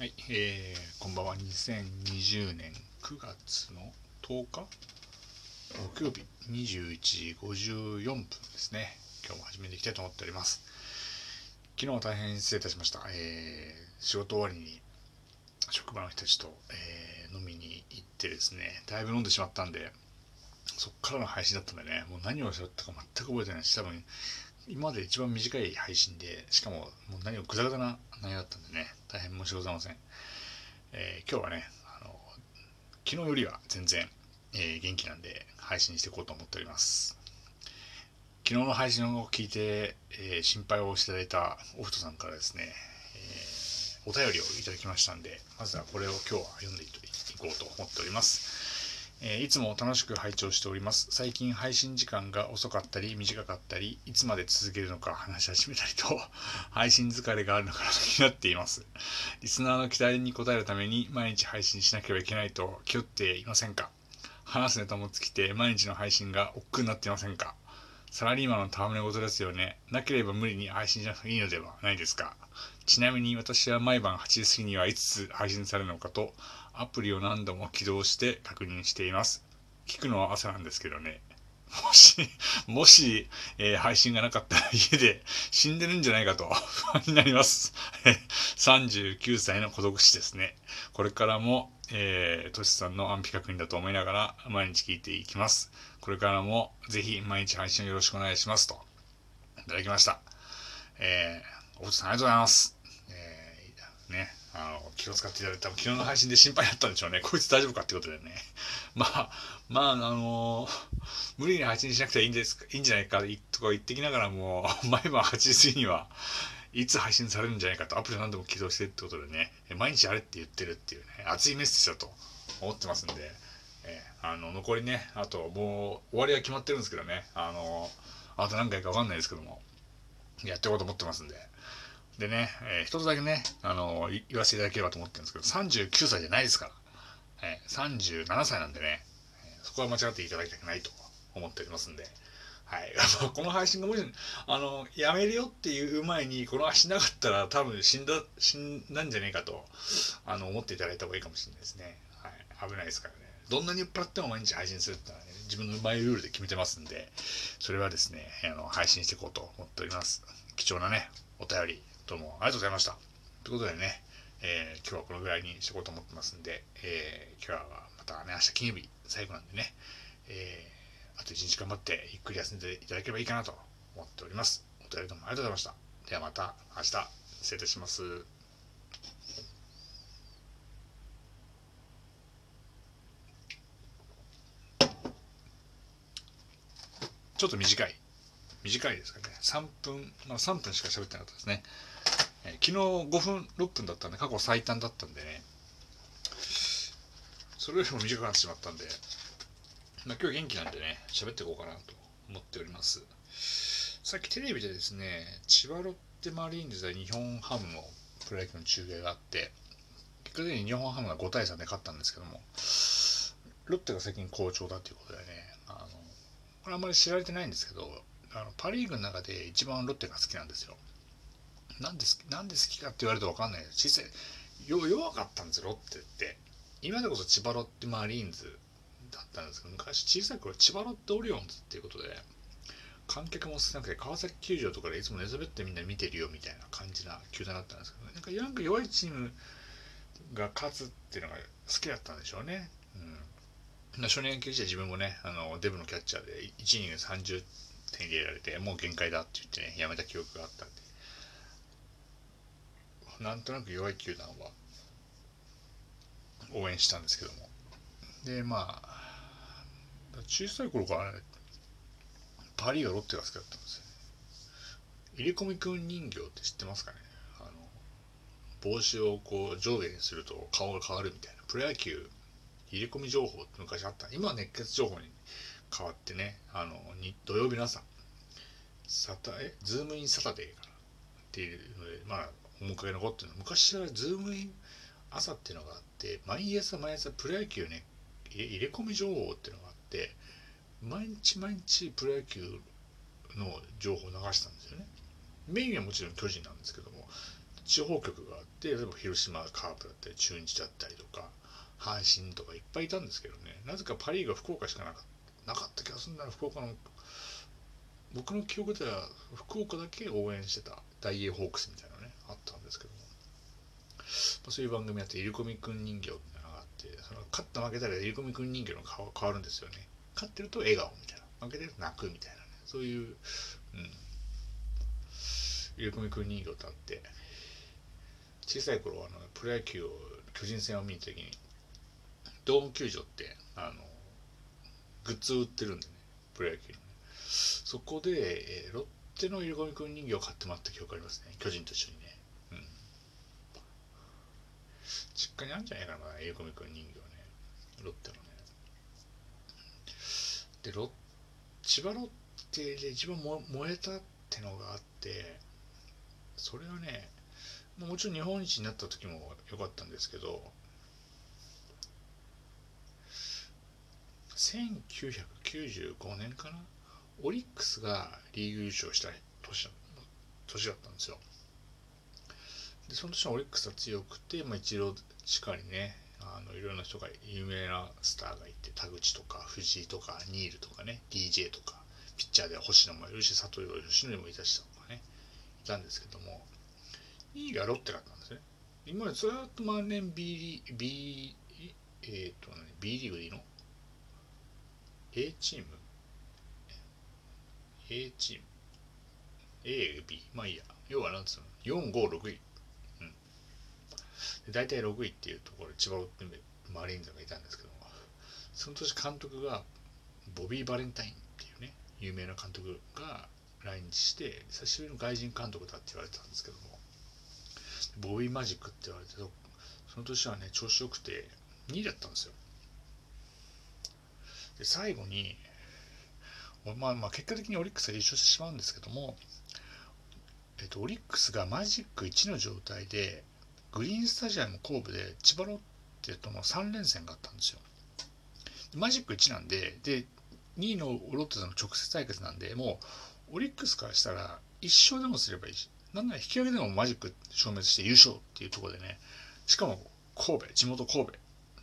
はい、えー、こんばんは。2020年9月の10日木曜日21時54分ですね。今日も始めていきたいと思っております。昨日は大変失礼いたしました。えー、仕事終わりに職場の人たちと、えー、飲みに行ってですね、だいぶ飲んでしまったんで、そっからの配信だったんでね、もう何をしゃったか全く覚えてないし、多分今まで一番短い配信で、しかももう何をぐだぐだな内容だったんでね、大変申し訳ございません。えー、今日はね、あの、昨日よりは全然、えー、元気なんで配信していこうと思っております。昨日の配信を聞いて、えー、心配をしていただいたオフトさんからですね、えお便りをいただきましたんで、まずはこれを今日は読んでいこうと思っております。え、いつも楽しく拝聴しております。最近配信時間が遅かったり短かったり、いつまで続けるのか話し始めたりと、配信疲れがあるのかなと気になっています。リスナーの期待に応えるために毎日配信しなければいけないと気負っていませんか？話すネタも尽きて毎日の配信が億劫になっていませんか？サラリーマンの戯れ事ですよね。なければ無理に配信しなくていいのではないですか。ちなみに私は毎晩8時過ぎにはいつ配信されるのかとアプリを何度も起動して確認しています。聞くのは朝なんですけどね。もし、もし、えー、配信がなかったら家で死んでるんじゃないかと不安になります。39歳の孤独死ですね。これからも、えー、トシさんの安否確認だと思いながら毎日聞いていきます。これからもぜひ毎日配信よろしくお願いしますと。いただきました。えー、おふとさんありがとうございます。えー、ね。あの、気を使っていただいて、多分昨日の配信で心配だったんでしょうね。こいつ大丈夫かってことでね。まあ、まあ、あの無理に配信しなくていいんです、いいんじゃないかとか言ってきながらも、毎晩8時過ぎには、いつ配信されるんじゃないかと、アプリ何度も起動してってことでね、毎日あれって言ってるっていうね、熱いメッセージだと思ってますんで、あの、残りね、あともう終わりは決まってるんですけどね、あのあと何回かわかんないですけども、やっていこうと思ってますんで、でね、えー、一つだけね、あの、言わせていただければと思ってるんですけど、39歳じゃないですから、えー、37歳なんでね、そこは間違っていただきたくないと思っておりますんで、はい。この配信がもし、あの、やめるよっていう前に、この足なかったら多分死んだ、死んだんじゃねえかと、あの、思っていただいた方がいいかもしれないですね。はい。危ないですから。どんなに酔っ払っても毎日配信するってのはね、自分のマイルールで決めてますんで、それはですね、あの、配信していこうと思っております。貴重なね、お便り、どうもありがとうございました。ということでね、えー、今日はこのぐらいにしようと思ってますんで、えー、今日はまたね、明日金曜日最後なんでね、えー、あと一日頑張ってゆっくり休んでいただければいいかなと思っております。お便りどうもありがとうございました。ではまた明日失礼いたします。ちょっと短い。短いですかね。3分、まあ3分しか喋ってなかったですね。えー、昨日5分6分だったんで過去最短だったんでねそれよりも短くなってしまったんで、まあ、今日元気なんでね喋っていこうかなと思っておりますさっきテレビでですね千葉ロッテマリーンズで日本ハムのプロ野球の中継があって結果的に日本ハムが5対3で勝ったんですけどもロッテが最近好調だということでねこれあんまり知られてないんですけどあのパ・リーグの中で一番ロッテが好きなんですよ。なんでなんで好きかって言われると分かんない。小さい弱かったんですよロッテって。今でこそ千葉ロッテマリーンズだったんですけど昔小さい頃千葉ロッテオリオンズっていうことで観客も少なくて川崎球場とかでいつも寝そべってみんな見てるよみたいな感じな球団だったんですけど、ね、なんかなんか弱いチームが勝つっていうのが好きだったんでしょうね。うん、少年野球時代自分もねあのデブのキャッチャーで1イニング30点入れられてもう限界だって言ってねやめた記憶があったんで。なんとなく弱い球団は応援したんですけども。でまあ小さい頃から、ね、パリーがロッテが好きだったんですよね。入れ込みくん人形って知ってますかね？あの帽子をこう上下にすると顔が変わるみたいな。プロ野球入れ込み情報って昔あった。今は熱血情報に変わってねあの土曜日の朝サタえズームインサタデーかなっていうのでまあ面影残ってるの。昔はズームイン朝っていうのがあって毎朝毎朝プロ野球ね入れ込み情報っていうのがあって毎日毎日プロ野球の情報を流したんですよね。メインはもちろん巨人なんですけども地方局があって例えば広島カープだったり中日だったりとか阪神とかいっぱいいたんですけどね。なぜかパ・リーグは福岡しかなかなかった気がするんだな。福岡の僕の記憶では福岡だけ応援してた。大英ホークスみたいなねあったんですけども、まあ、そういう番組あって入り込みくん人形みたいなのがあってその勝った負けたら入り込みくん人形の顔が変わるんですよね。勝ってると笑顔みたいな。負けてると泣くみたいなね。そういう、うん、入り込みくん人形とあって。小さい頃あのプロ野球を巨人戦を見に行った時にドーム球場ってあのグッズ売ってるんでねプロ野球のね。そこで、えー、ロッテの入り込みくん人形を買ってもらった記憶ありますね。巨人と一緒にね。うん。実家にあるんじゃないかな入り込みくん人形ね。ロッテのね。でロ千葉ロッテで一番燃えたってのがあってそれはねもちろん日本一になった時も良かったんですけど1995年かな？オリックスがリーグ優勝した年年だったんですよ。でその年はオリックスは強くて、まあ、一郎しかりねあのいろんな人が有名なスターがいて田口とか藤井とかニールとかね DJ とかピッチャーでは星野もいるし佐藤義則もいたしとかねいたんですけども2位がロッテだったんですね。今までずっと万年 B, B, えー、と、ね、B リーグでいいの？A チーム？A チーム A、B、まあいいや。要はなんつうの ?4、5、6位。うん。で大体6位っていうところ千葉ロッテマリーンズがいたんですけども、その年監督がボビー・バレンタインっていうね、有名な監督が来日して、久しぶりの外人監督だって言われてたんですけども、ボビー・マジックって言われてその年はね、調子よくて2位だったんですよ。で最後に、まあ、まあ結果的にオリックスが優勝してしまうんですけども、えっと、オリックスがマジック1の状態でグリーンスタジアム神戸で千葉ロッテとの3連戦があったんですよ。マジック1なんでで2位のロッテとの直接対決なんでもうオリックスからしたら1勝でもすればいいしなんなら引き分けでもマジック消滅して優勝っていうところでねしかも神戸地元神戸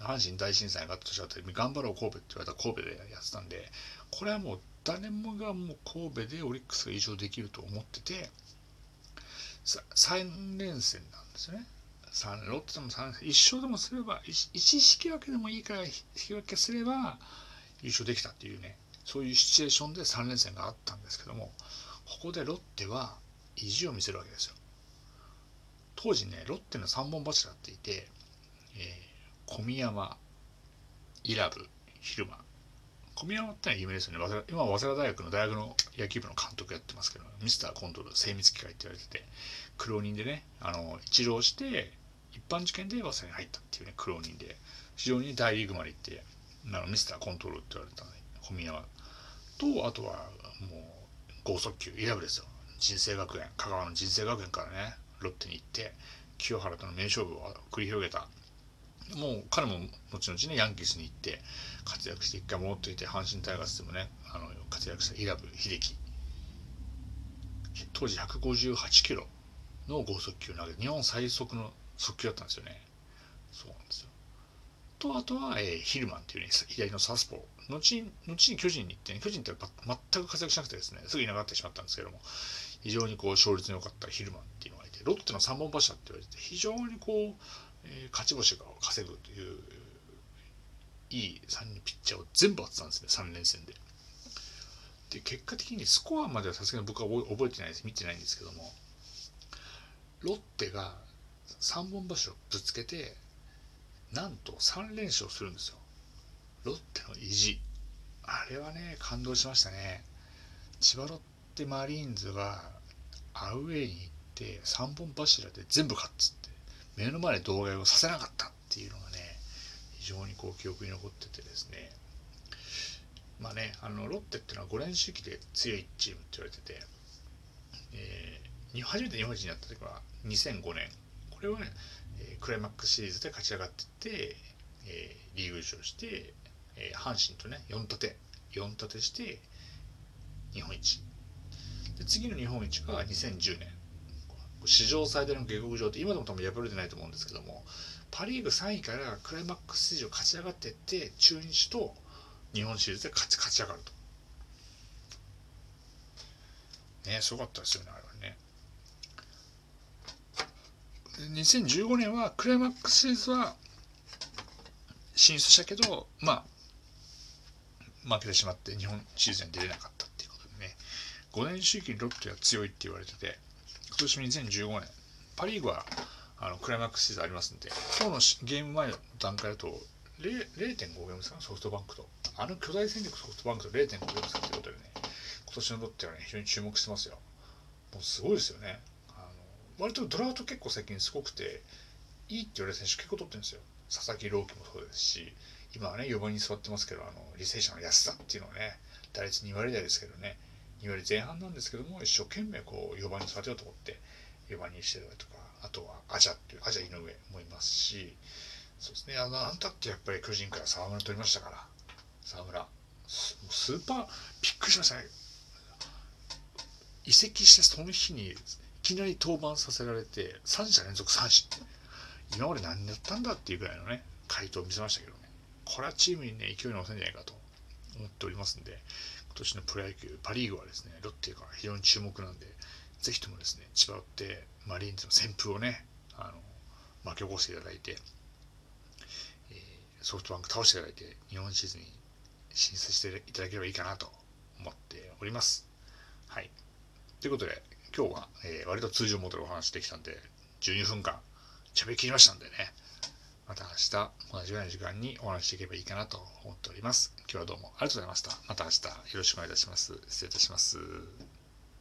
阪神大震災があった年だったり頑張ろう神戸って言われた神戸でやってたんでこれはもう誰もがもう神戸でオリックスが優勝できると思ってて3連戦なんですね。3ロッテでも3連戦1勝でもすれば 1, 1引き分けでもいいから引き分けすれば優勝できたっていうねそういうシチュエーションで3連戦があったんですけどもここでロッテは意地を見せるわけですよ。当時ねロッテの3本柱っていて、えー小宮山伊良部昼間。小宮山ってのは有名ですよね。今は早稲田大学の大学の野球部の監督やってますけどミスターコントロール精密機械って言われてて苦労人でねあの一浪して一般受験で早稲田に入ったっていうね苦労人で非常に大リーグまで行ってあのミスターコントロールって言われた小宮山。とあとはもう剛速球伊良部ですよ。人生学園香川の人生学園からねロッテに行って清原との名勝負を繰り広げたもう彼も後々ねヤンキースに行って活躍して一回戻っていて阪神タイガースでもねあの活躍したイラブ秀樹。当時158キロの剛速球投げ日本最速の速球だったんですよね。そうなんですよ。とあとは、えー、ヒルマンっていうね左のサスポー。後に後に巨人に行ってね巨人って全く活躍しなくてですねすぐいなくなってしまったんですけども非常にこう勝率の良かったヒルマンっていうのがいてロッテの3本柱って言われて非常にこうえ勝ち星が稼ぐといういい3人ピッチャーを全部当てたんですね3連戦で。で結果的にスコアまではさすがに僕は覚えてないです見てないんですけども。ロッテが3本柱をぶつけてなんと3連勝するんですよ。ロッテの意地。あれはね感動しましたね。千葉ロッテマリーンズがアウェイに行って3本柱で全部勝つって。目の前で動画をさせなかったっていうのがね非常にこう記憶に残っててですね。まあねあのロッテっていうのは5連周期で強いチームって言われてて、えー、初めて日本一になった時は2005年。これはね、えー、クライマックスシリーズで勝ち上がってって、えー、リーグ優勝して、えー、阪神とね4立て。4立てして日本一。で次の日本一が2010年。史上最大の下克上って今でも多分破れてないと思うんですけどもパ・リーグ3位からクライマックスステージを勝ち上がっていって中日と日本シリーズで勝ち勝ち上がると。ねすごかったですよねあれはね。2015年はクライマックスシリーズは進出したけどまあ負けてしまって日本シリーズに出れなかったっていうことでね5年周期にロッテは強いって言われてて今年2015年パ・リーグはあのクライマックスシーズンありますんで今日のゲーム前の段階だと0.5ゲームですかソフトバンクと。あの巨大戦力ソフトバンクと0.5ゲーム差ってことでね今年のロッテはね非常に注目してますよ。もうすごいですよね。あの割とドラフト結構最近すごくていいって言われる選手結構取ってるんですよ。佐々木朗希もそうですし今はね4番に座ってますけどあの履正社の安田っていうのはね打率2割台ですけどね2割前半なんですけども一生懸命こう4番に座てようと思って4番にしてたりとかあとはアジャっていうアジャ井上もいますしそうですねあのあんたってやっぱり巨人から沢村取りましたから沢村。スーパーびっくりしましたね。移籍してその日にいきなり登板させられて3者連続三振。って今まで何やったんだっていうぐらいのね回答を見せましたけどね。これはチームにね勢いに乗せんじゃないかと思っておりますんで年のプロ野球パ・リーグはですねロッテが非常に注目なんでぜひともですね千葉ロッテマリーンズの旋風をねあの巻き起こしていただいて、えー、ソフトバンク倒していただいて日本シーズンに進出していただければいいかなと思っております。はい。ということで今日は、えー、割と通常モードでお話できたんで12分間喋りきりましたんでねまた明日同じような時間にお話ししていけばいいかなと思っております。今日はどうもありがとうございました。また明日よろしくお願いいたします。失礼いたします。